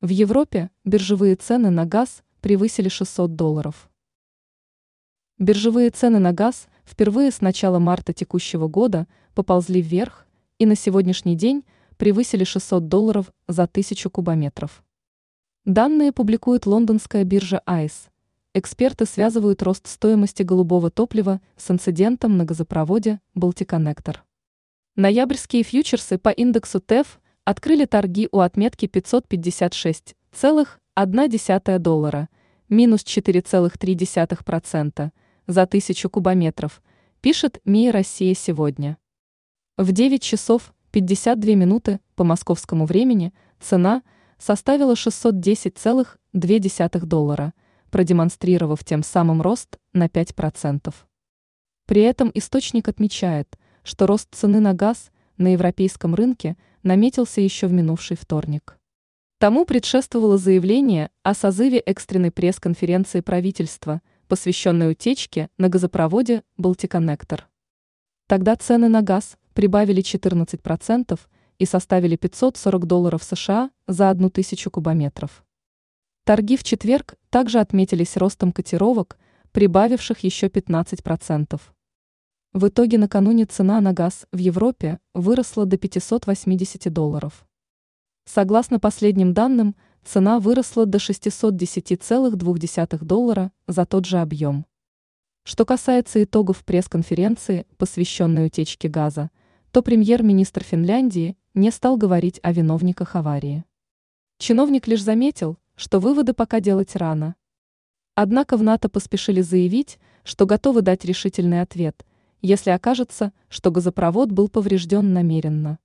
В Европе биржевые цены на газ превысили 600 долларов. Биржевые цены на газ впервые с начала марта текущего года поползли вверх и на сегодняшний день превысили 600 долларов за тысячу кубометров. Данные публикует лондонская биржа ICE. Эксперты связывают рост стоимости голубого топлива с инцидентом на газопроводе «Балтиконнектор». Ноябрьские фьючерсы по индексу ТЭФ открыли торги у отметки 556,1 доллара, минус 4,3% за тысячу кубометров, пишет МИА «Россия сегодня». В 9 часов 52 минуты по московскому времени цена составила 610,2 доллара, продемонстрировав тем самым рост на 5%. При этом источник отмечает, что рост цены на газ на европейском рынке – наметился еще в минувший вторник. Тому предшествовало заявление о созыве экстренной пресс-конференции правительства, посвященной утечке на газопроводе «Балтиконнектор». Тогда цены на газ прибавили 14% и составили 540 долларов США за одну тысячу кубометров. Торги в четверг также отметились ростом котировок, прибавивших еще 15%. В итоге накануне цена на газ в Европе выросла до 580 долларов. Согласно последним данным, цена выросла до 610,2 доллара за тот же объем. Что касается итогов пресс-конференции, посвященной утечке газа, то премьер-министр Финляндии не стал говорить о виновниках аварии. Чиновник лишь заметил, что выводы пока делать рано. Однако в НАТО поспешили заявить, что готовы дать решительный ответ – если окажется, что газопровод был поврежден намеренно.